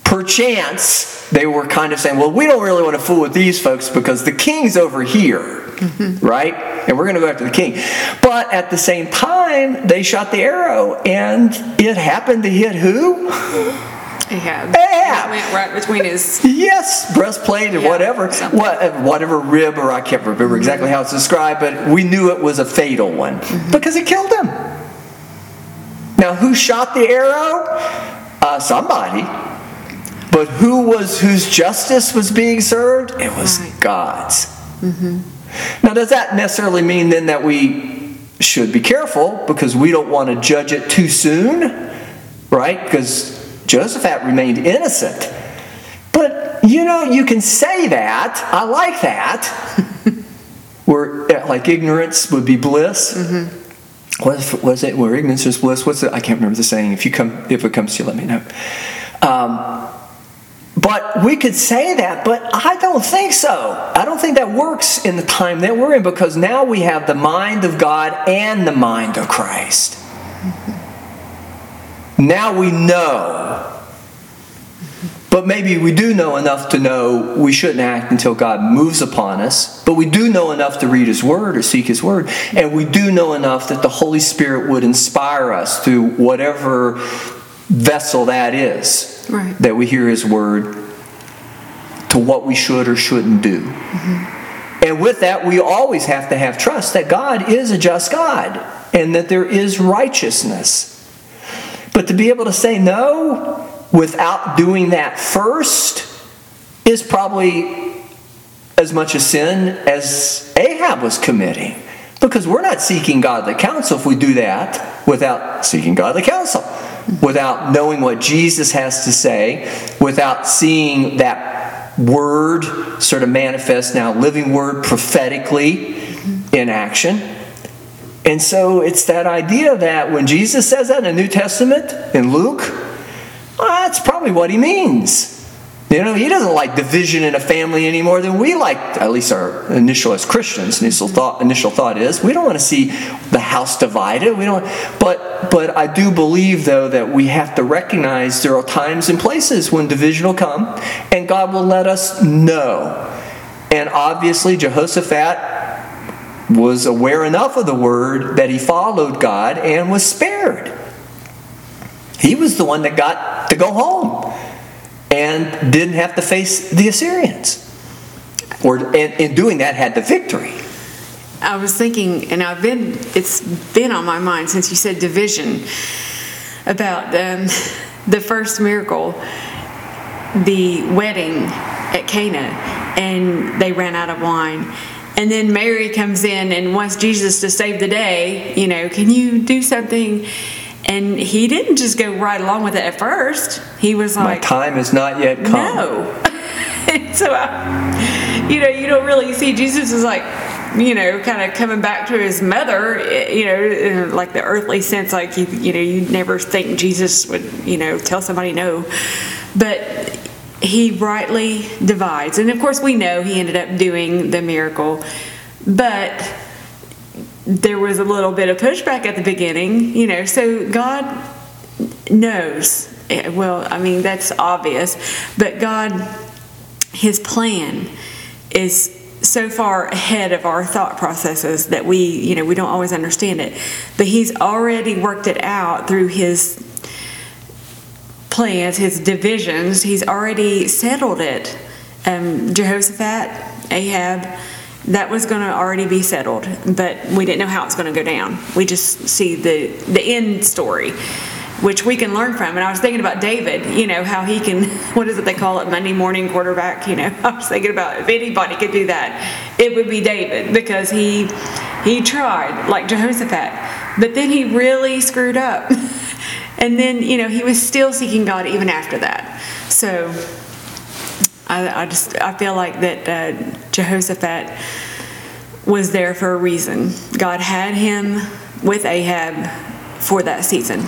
perchance they were kind of saying, well, we don't really want to fool with these folks because the king's over here, mm-hmm. right? And we're going to go after the king. But at the same time, they shot the arrow and it happened to hit who? Ahab. Ahab. went right between his. Yes, breastplate and yeah, whatever, what, whatever rib, or I can't remember exactly mm-hmm. how it's described, but we knew it was a fatal one mm-hmm. because it killed him. Now, who shot the arrow? Uh, somebody. But who was whose justice was being served? It was right. God's. Mm-hmm. Now, does that necessarily mean then that we should be careful because we don't want to judge it too soon, right? Because Josephat remained innocent. But you know, you can say that. I like that. [LAUGHS] where like ignorance would be bliss. Mm-hmm. What was it? Where ignorance is bliss? What's it? I can't remember the saying. If you come, if it comes to you, let me know. Um, but we could say that, but I don't think so. I don't think that works in the time that we're in because now we have the mind of God and the mind of Christ. Now we know. But maybe we do know enough to know we shouldn't act until God moves upon us. But we do know enough to read His Word or seek His Word. And we do know enough that the Holy Spirit would inspire us through whatever vessel that is. Right. That we hear His Word to what we should or shouldn't do. Mm-hmm. And with that, we always have to have trust that God is a just God and that there is righteousness. But to be able to say no without doing that first is probably as much a sin as Ahab was committing. Because we're not seeking godly counsel if we do that without seeking godly counsel, without knowing what Jesus has to say, without seeing that word sort of manifest now, living word prophetically in action. And so it's that idea that when Jesus says that in the New Testament, in Luke, well, that's probably what he means. You know, he doesn't like division in a family any more than we like, at least our initial as Christians, initial thought initial thought is we don't want to see the house divided. We don't but but I do believe though that we have to recognize there are times and places when division will come and God will let us know. And obviously Jehoshaphat was aware enough of the word that he followed God and was spared. He was the one that got to go home and didn't have to face the Assyrians. Or in doing that had the victory. I was thinking, and I've been it's been on my mind since you said division about um, the first miracle, the wedding at Cana, and they ran out of wine and then Mary comes in and wants Jesus to save the day. You know, can you do something? And he didn't just go right along with it at first. He was like, My time has not yet come. No. [LAUGHS] so, I, you know, you don't really see Jesus is like, you know, kind of coming back to his mother, eh, you know, in like the earthly sense, like you, you know, you never think Jesus would, you know, tell somebody no. But he rightly divides. And of course, we know he ended up doing the miracle, but there was a little bit of pushback at the beginning, you know. So God knows. Well, I mean, that's obvious, but God, his plan is so far ahead of our thought processes that we, you know, we don't always understand it. But he's already worked it out through his plans, his divisions, he's already settled it. Um, Jehoshaphat, Ahab, that was going to already be settled, but we didn't know how it's going to go down. We just see the the end story, which we can learn from. And I was thinking about David, you know, how he can, [LAUGHS] what is it they call it, Monday morning quarterback. You know, [LAUGHS] I was thinking about if anybody could do that, it would be David because he he tried like Jehoshaphat, but then he really screwed up. [LAUGHS] And then, you know, he was still seeking God even after that. So I, I just, I feel like that uh, Jehoshaphat was there for a reason. God had him with Ahab for that season.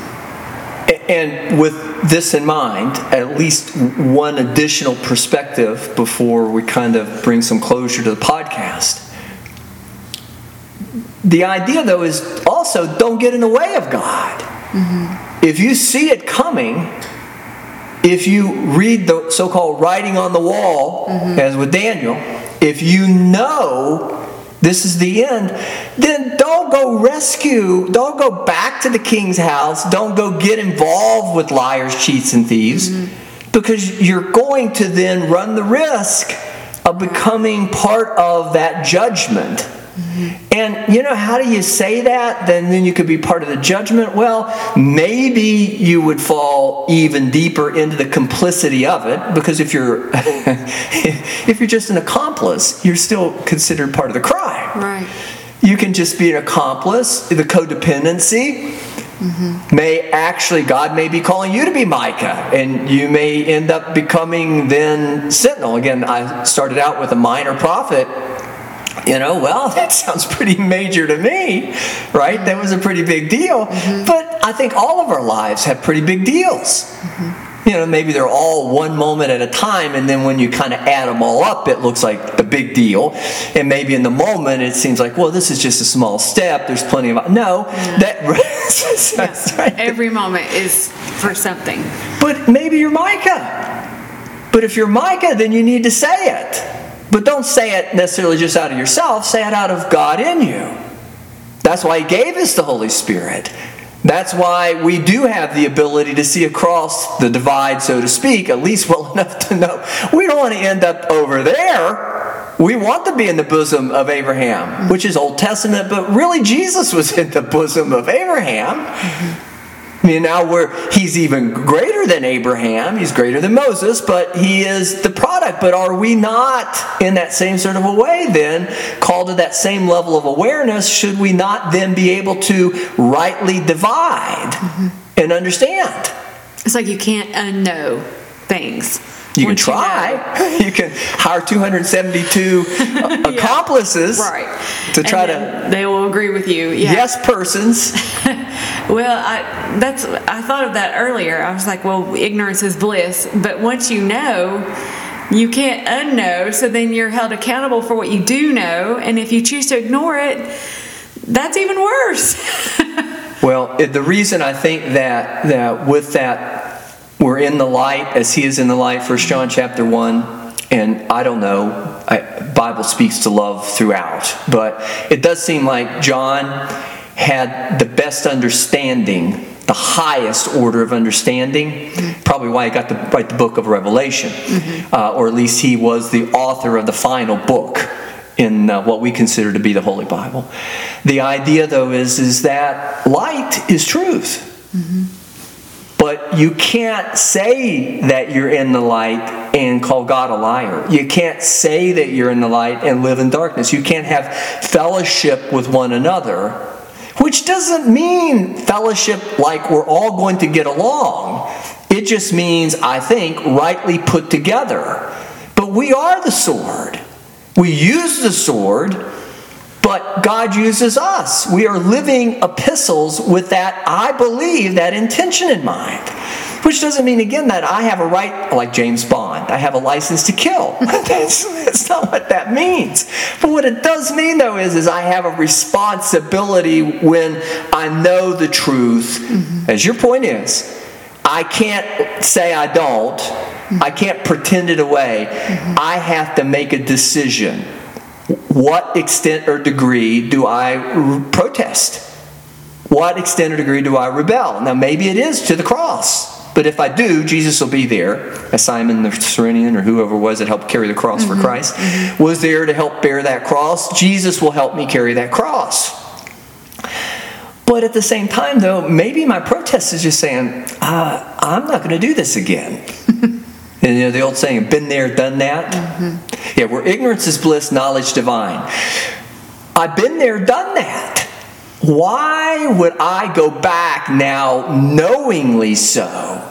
And with this in mind, at least one additional perspective before we kind of bring some closure to the podcast. The idea, though, is also don't get in the way of God. Mm-hmm. If you see it coming, if you read the so called writing on the wall, mm-hmm. as with Daniel, if you know this is the end, then don't go rescue, don't go back to the king's house, don't go get involved with liars, cheats, and thieves, mm-hmm. because you're going to then run the risk of becoming part of that judgment. And you know, how do you say that? Then, then you could be part of the judgment. Well, maybe you would fall even deeper into the complicity of it because if you're [LAUGHS] if you're just an accomplice, you're still considered part of the crime. Right. You can just be an accomplice. The codependency mm-hmm. may actually, God may be calling you to be Micah, and you may end up becoming then Sentinel. Again, I started out with a minor prophet. You know, well, [LAUGHS] that sounds pretty major to me, right? That was a pretty big deal. Mm-hmm. But I think all of our lives have pretty big deals. Mm-hmm. You know, maybe they're all one moment at a time, and then when you kind of add them all up, it looks like the big deal. And maybe in the moment, it seems like, well, this is just a small step. There's plenty of no. That [LAUGHS] that's right. Every moment is for something. But maybe you're Micah. But if you're Micah, then you need to say it. But don't say it necessarily just out of yourself, say it out of God in you. That's why He gave us the Holy Spirit. That's why we do have the ability to see across the divide, so to speak, at least well [LAUGHS] enough to know we don't want to end up over there. We want to be in the bosom of Abraham, which is Old Testament, but really Jesus was [LAUGHS] in the bosom of Abraham. I mean, now we're he's even greater than Abraham. He's greater than Moses, but he is the product. But are we not in that same sort of a way then called to that same level of awareness? Should we not then be able to rightly divide mm-hmm. and understand? It's like you can't unknow things. You can Once know. try. [LAUGHS] You, can hire 272 [LAUGHS] accomplices Right. to try to They will agree with you. Yeah. yes persons. [LAUGHS] Well, I that's I thought of that earlier. I was like, well, ignorance is bliss, but once you know, you can't unknow. So then you're held accountable for what you do know, and if you choose to ignore it, that's even worse. Well, the reason I think that that with that we're in the light as He is in the light, First John chapter one, and I don't know, I, Bible speaks to love throughout, but it does seem like John had the best understanding, the highest order of understanding. Probably why he got to write the book of Revelation, uh, or at least he was the author of the final book in uh, what we consider to be the Holy Bible. The idea, though, is is that light is truth. You can't say that you're in the light and call God a liar. You can't say that you're in the light and live in darkness. You can't have fellowship with one another, which doesn't mean fellowship like we're all going to get along. It just means, I think, rightly put together. But we are the sword. We use the sword, but God uses us. We are living epistles with that, I believe, that intention in mind. Which doesn't mean, again, that I have a right, like James Bond, I have a license to kill. [LAUGHS] that's, that's not what that means. But what it does mean, though, is, is I have a responsibility when I know the truth. Mm-hmm. As your point is, I can't say I don't. I can't pretend it away. Mm-hmm. I have to make a decision. What extent or degree do I protest? What extent or degree do I rebel? Now, maybe it is to the cross. But if I do, Jesus will be there, as Simon the Cyrenian or whoever was that helped carry the cross for mm-hmm. Christ mm-hmm. was there to help bear that cross. Jesus will help me carry that cross. But at the same time, though, maybe my protest is just saying, uh, I'm not going to do this again. [LAUGHS] and you know the old saying, been there, done that? Mm-hmm. Yeah, where ignorance is bliss, knowledge divine. I've been there, done that. Why would I go back now knowingly so?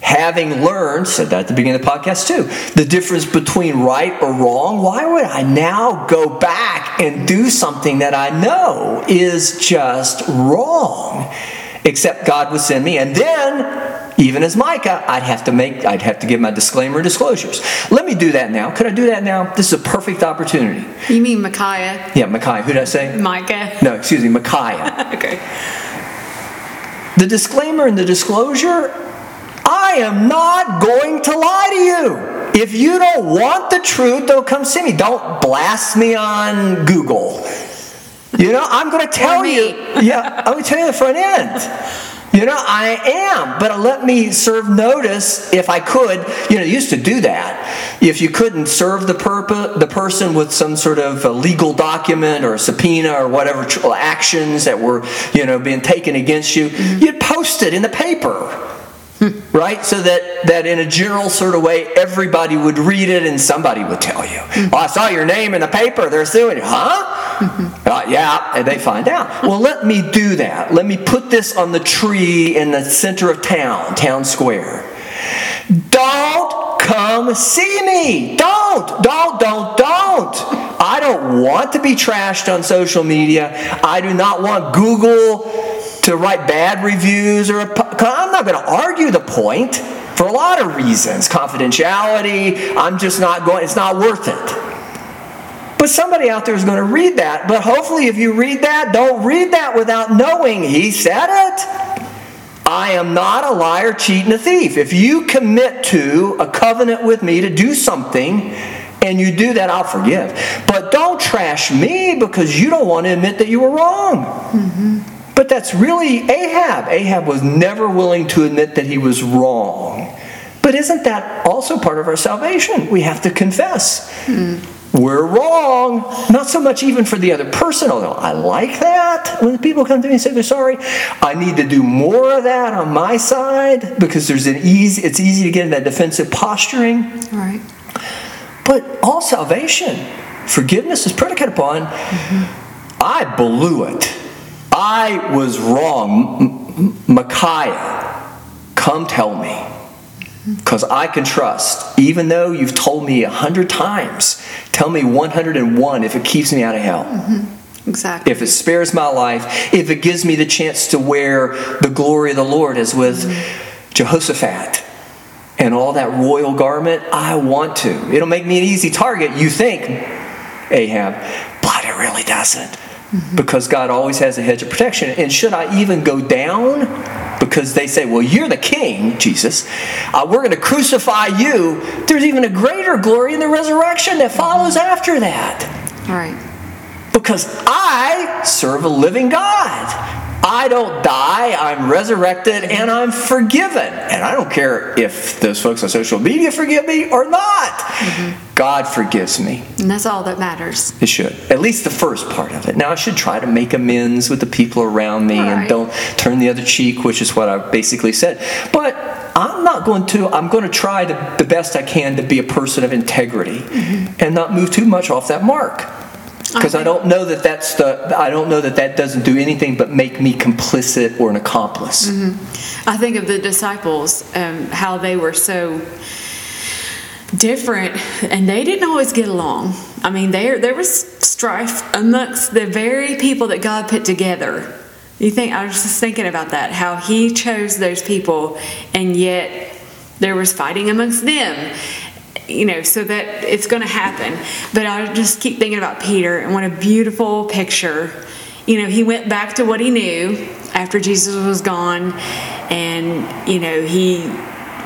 Having learned, said that at the beginning of the podcast too, the difference between right or wrong, why would I now go back and do something that I know is just wrong? Except God was send me. And then, even as Micah, I'd have to make I'd have to give my disclaimer disclosures. Let me do that now. Could I do that now? This is a perfect opportunity. you mean Micaiah, Yeah, Micaiah. Who did I say? Micah? No, excuse me, Micaiah. [LAUGHS] okay. The disclaimer and the disclosure, I I am not going to lie to you. If you don't want the truth, don't come see me. Don't blast me on Google. You know, I'm going to tell you. Yeah, I'm going to tell you the front end. [LAUGHS] You know, I am, but let me serve notice if I could. You know, used to do that. If you couldn't serve the perp- the person with some sort of legal document or a subpoena or whatever actions that were, you know, being taken against you, mm-hmm. you'd post it in the paper right? So that, that in a general sort of way, everybody would read it and somebody would tell you, mm-hmm. oh, I saw your name in the paper, they're suing you. Huh? Mm-hmm. Uh, yeah, and they find out. Well, let me do that. Let me put this on the tree in the center of town, town square. Don't come see me. Don't, don't, don't, don't. I don't want to be trashed on social media. I do not want Google to write bad reviews or I'm not going to argue the point for a lot of reasons. Confidentiality, I'm just not going, it's not worth it. But somebody out there is going to read that. But hopefully, if you read that, don't read that without knowing he said it. I am not a liar, cheat, and a thief. If you commit to a covenant with me to do something, and you do that, I'll forgive. But don't trash me because you don't want to admit that you were wrong. Mm-hmm. But that's really Ahab. Ahab was never willing to admit that he was wrong. But isn't that also part of our salvation? We have to confess. Hmm. We're wrong. Not so much even for the other person, although I like that when people come to me and say they're sorry. I need to do more of that on my side because there's an easy it's easy to get in that defensive posturing. All right. But all salvation, forgiveness is predicated upon mm-hmm. I blew it. I was wrong. Micaiah, come tell me. Because I can trust. Even though you've told me a hundred times, tell me 101 if it keeps me out of hell. Mm-hmm. Exactly. If it spares my life, if it gives me the chance to wear the glory of the Lord, as with mm-hmm. Jehoshaphat and all that royal garment, I want to. It'll make me an easy target, you think, Ahab, but it really doesn't mm-hmm. because God always has a hedge of protection. And should I even go down? Because they say, well, you're the king, Jesus. Uh, we're going to crucify you. There's even a greater glory in the resurrection that follows after that. All right. Because I serve a living God. I don't die, I'm resurrected, and I'm forgiven. And I don't care if those folks on social media forgive me or not. Mm-hmm. God forgives me. And that's all that matters. It should. At least the first part of it. Now, I should try to make amends with the people around me right. and don't turn the other cheek, which is what I basically said. But I'm not going to, I'm going to try to, the best I can to be a person of integrity mm-hmm. and not move too much off that mark because I don't know that that's the I don't know that that doesn't do anything but make me complicit or an accomplice. Mm-hmm. I think of the disciples, um, how they were so different, and they didn't always get along. I mean, there there was strife amongst the very people that God put together. You think I was just thinking about that, how He chose those people, and yet there was fighting amongst them you know, so that it's going to happen. But I just keep thinking about Peter and what a beautiful picture. You know, he went back to what he knew after Jesus was gone, and, you know, he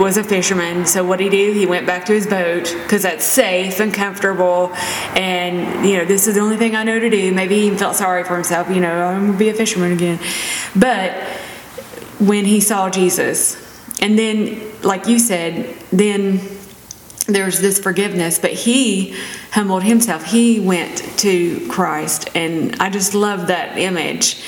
was a fisherman. So what did he do? He went back to his boat because that's safe and comfortable. And you know, this is the only thing I know to do. Maybe he felt sorry for himself. You know, I'm gonna be a fisherman again. But when he saw Jesus, and then, like you said, then there's this forgiveness, but he humbled himself. He went to Christ. And I just love that image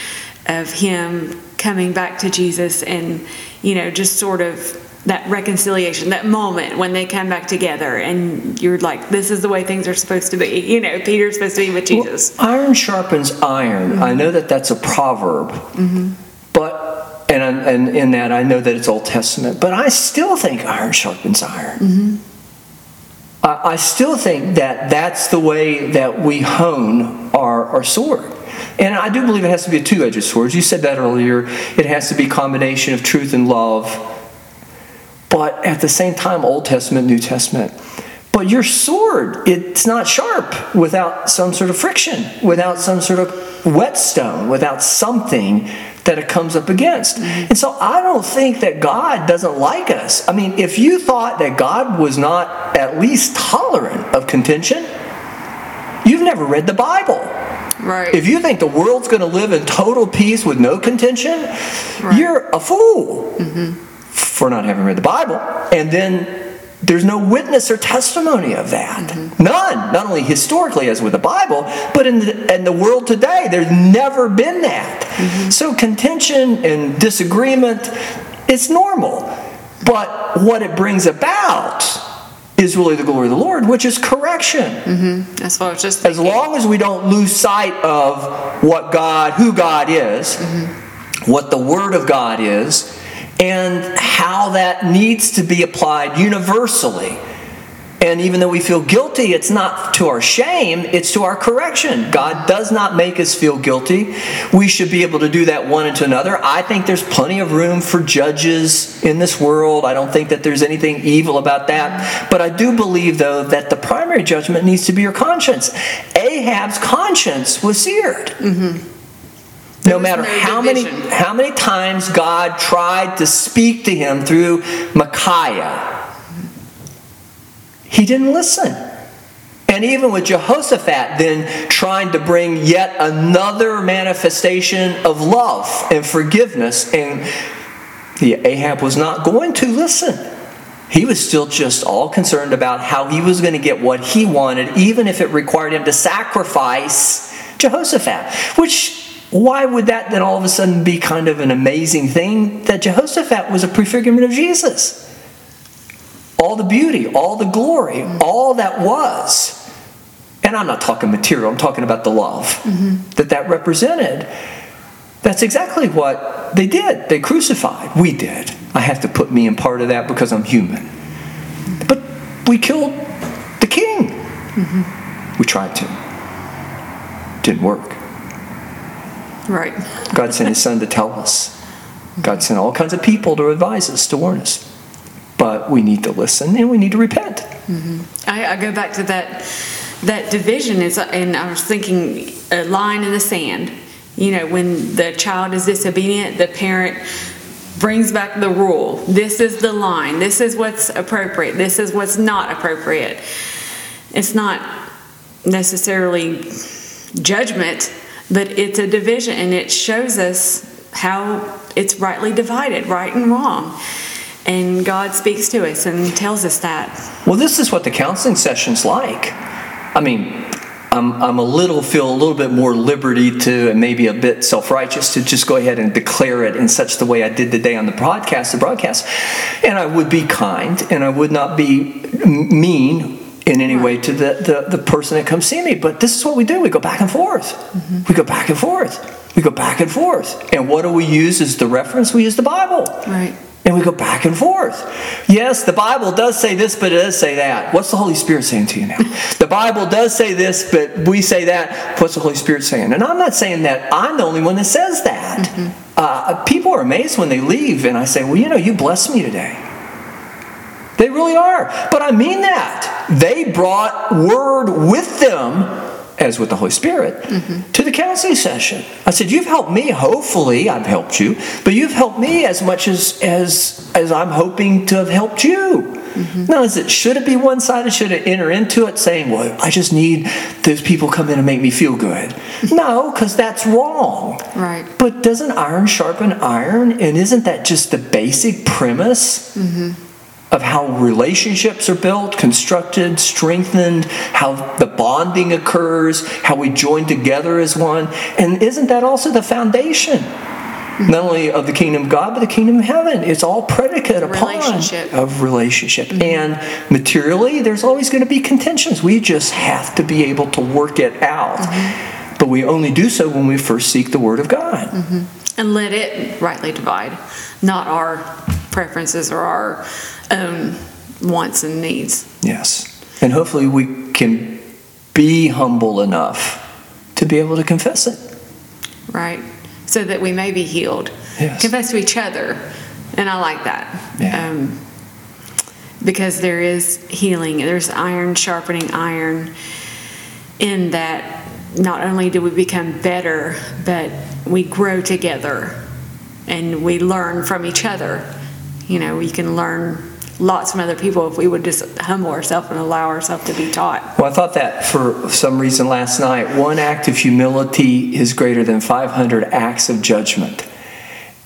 of him coming back to Jesus and, you know, just sort of that reconciliation, that moment when they come back together and you're like, this is the way things are supposed to be. You know, Peter's supposed to be with Jesus. Well, iron sharpens iron. Mm-hmm. I know that that's a proverb. Mm-hmm. But, and, and in that, I know that it's Old Testament, but I still think iron sharpens iron. Mm-hmm. I still think that that's the way that we hone our, our sword. And I do believe it has to be a two edged sword. You said that earlier. It has to be a combination of truth and love. But at the same time, Old Testament, New Testament. But your sword, it's not sharp without some sort of friction, without some sort of whetstone, without something that it comes up against. And so I don't think that God doesn't like us. I mean, if you thought that God was not at least tolerant of contention, you've never read the Bible. Right. If you think the world's going to live in total peace with no contention, you're a fool mm-hmm. for not having read the Bible. And then there's no witness or testimony of that. Mm-hmm. None. Not only historically, as with the Bible, but in the, in the world today, there's never been that. Mm-hmm. So contention and disagreement, it's normal. But what it brings about is really the glory of the Lord, which is correction. Mm-hmm. That's what I was just As long as we don't lose sight of what God, who God is, what the Word of God is, and how that needs to be applied universally. And even though we feel guilty, it's not to our shame, it's to our correction. God does not make us feel guilty. We should be able to do that one into another. I think there's plenty of room for judges in this world. I don't think that there's anything evil about that. But I do believe, though, that the primary judgment needs to be your conscience. Ahab's conscience was seared. Mm-hmm. No matter no how many how many times God tried to speak to him through Micaiah, he didn't listen. And even with Jehoshaphat then trying to bring yet another manifestation of love and forgiveness, and the Ahab was not going to listen. He was still just all concerned about how he was going to get what he wanted, even if it required him to sacrifice Jehoshaphat. Which, why would that then all of a sudden be kind of an amazing thing? That Jehoshaphat was a prefigurement of Jesus. All the beauty, all the glory, all that was. And I'm not talking material, I'm talking about the love mm-hmm. that that represented. That's exactly what they did. They crucified. We did. I have to put me in part of that because I'm human. But we killed the king. Mm-hmm. We tried to. Didn't work. Right. God sent his son to tell us. God sent all kinds of people to advise us, to warn us. But we need to listen and we need to repent. Mm-hmm. I, I go back to that that division is, and I was thinking a line in the sand. You know, when the child is disobedient, the parent brings back the rule. This is the line. This is what's appropriate. This is what's not appropriate. It's not necessarily judgment, but it's a division, and it shows us how it's rightly divided, right and wrong. And God speaks to us and tells us that. Well, this is what the counseling session's like. I mean, I'm, I'm a little feel a little bit more liberty to, and maybe a bit self righteous to just go ahead and declare it in such the way I did today on the broadcast, the broadcast, and I would be kind and I would not be mean in any way to the, the, the person that comes see me. But this is what we do. We go back and forth. We go back and forth. We go back and forth. And what do we use as the reference? We use the Bible. Right. And we go back and forth. Yes, the Bible does say this, but it does say that. What's the Holy Spirit saying to you now? [LAUGHS] The Bible does say this, but we say that. What's the Holy Spirit saying? And I'm not saying that I'm the only one that says that. Uh, people are amazed when they leave, and I say, Well, you know, you blessed me today. They really are. But I mean that. They brought word with them, as with the Holy Spirit, mm-hmm. to the counseling session. I said, You've helped me. Hopefully, I've helped you. But you've helped me as much as, as, as I'm hoping to have helped you. Mm-hmm. Now, is it should it be one sided? Should it enter into it saying, Well, I just need those people come in and make me feel good? [LAUGHS] No, because that's wrong. Right. But doesn't iron sharpen iron? And isn't that just the basic premise mm-hmm. Of how relationships are built, constructed, strengthened, how the bonding occurs, how we join together as one? And isn't that also the foundation? Not only of the kingdom of God, but the kingdom of heaven. It's all predicate upon Relationship. of relationship. Mm-hmm. And materially, there's always going to be contentions. We just have to be able to work it out. Mm-hmm. But we only do so when we first seek the Word of God. Mm-hmm. and let it rightly divide, not our preferences or our own wants and needs. Yes. And hopefully we can be humble enough to be able to confess it. right? So that we may be healed. Yes. Confess to each other, and I like that. Yeah. Um, because there is healing, there's iron sharpening iron, in that not only do we become better, but we grow together and we learn from each other. You know, we can learn lots from other people if we would just humble ourselves and allow ourselves to be taught. Well, I thought that for some reason last night. One act of humility is greater than 500 acts of judgment.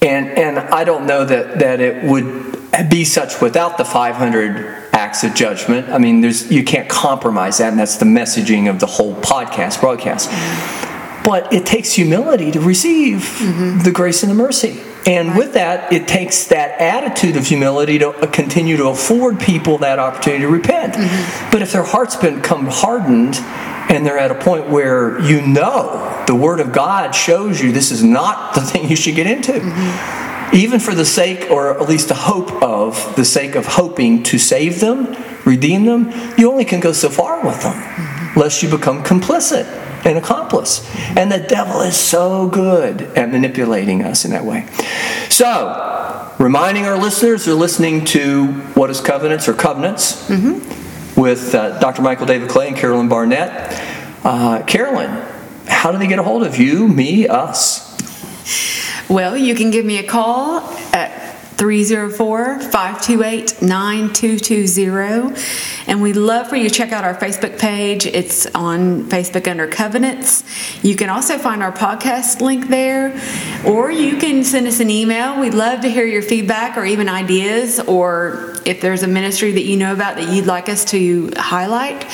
And, and I don't know that, that it would be such without the 500 acts of judgment. I mean, there's, you can't compromise that, and that's the messaging of the whole podcast, broadcast. But it takes humility to receive mm-hmm. the grace and the mercy. And right. with that, it takes that attitude of humility to continue to afford people that opportunity to repent. Mm-hmm. But if their heart's become hardened and they're at a point where you know the Word of God shows you this is not the thing you should get into, mm-hmm. even for the sake, or at least the hope of, the sake of hoping to save them, redeem them, you only can go so far with them, mm-hmm. lest you become complicit an accomplice. And the devil is so good at manipulating us in that way. So, reminding our listeners they're listening to What is Covenants or Covenants mm-hmm. with uh, Dr. Michael David Clay and Carolyn Barnett. Uh, Carolyn, how do they get a hold of you, me, us? Well, you can give me a call at 304 528 9220. And we'd love for you to check out our Facebook page. It's on Facebook under Covenants. You can also find our podcast link there, or you can send us an email. We'd love to hear your feedback or even ideas, or if there's a ministry that you know about that you'd like us to highlight.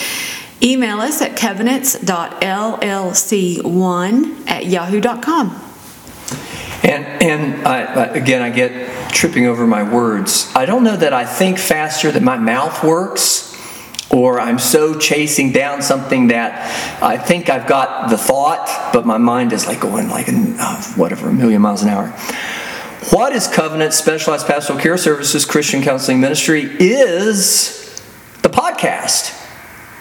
Email us at covenants.llc1 at yahoo.com. And, and I, again, I get tripping over my words. I don't know that I think faster that my mouth works or I'm so chasing down something that I think I've got the thought, but my mind is like going like uh, whatever, a million miles an hour. What is Covenant Specialized Pastoral Care Services Christian Counseling Ministry is the podcast.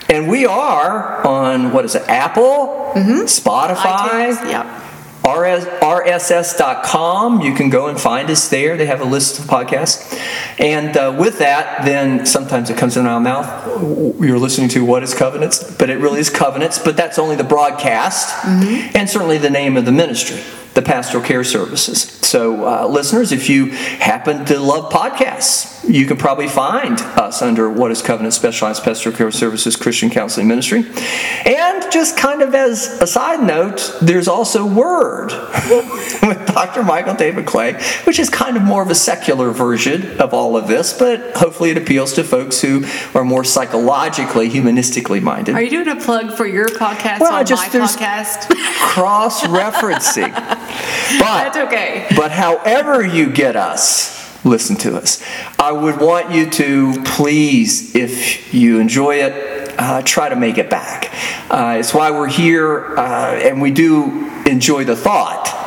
And we are on, what is it, Apple, mm-hmm. Spotify, iTunes, yep. RS, rss.com. You can go and find us there. They have a list of podcasts. And uh, with that, then sometimes it comes in our mouth. You're listening to What is Covenants? But it really is Covenants, but that's only the broadcast mm-hmm. and certainly the name of the ministry the pastoral care services. So, uh, listeners, if you happen to love podcasts, you can probably find us under What is Covenant Specialized Pastoral Care Services Christian Counseling Ministry. And just kind of as a side note, there's also Word [LAUGHS] with Dr. Michael David Clay, which is kind of more of a secular version of all of this, but hopefully it appeals to folks who are more psychologically, humanistically minded. Are you doing a plug for your podcast well, on just, my podcast? [LAUGHS] Cross referencing. But, That's okay. But however you get us, listen to us. I would want you to please, if you enjoy it, uh, try to make it back. Uh, it's why we're here, uh, and we do enjoy the thought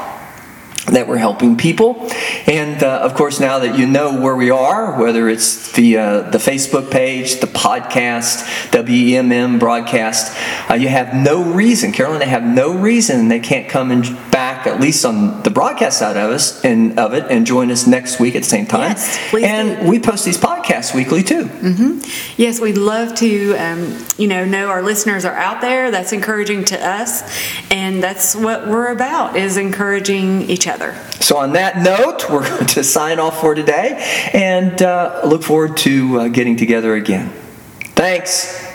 that we're helping people. And uh, of course, now that you know where we are, whether it's the uh, the Facebook page, the podcast, WEMM broadcast, uh, you have no reason, Carolyn. They have no reason they can't come and back at least on the broadcast side of us and of it and join us next week at the same time. Yes, please. And do. we post these podcasts weekly too. Mm-hmm. Yes, we'd love to, um, you know, know our listeners are out there. That's encouraging to us, and that's what we're about is encouraging each other. So, on that note, [LAUGHS] we're going to sign off for today and uh, look forward to uh, getting together again. Thanks.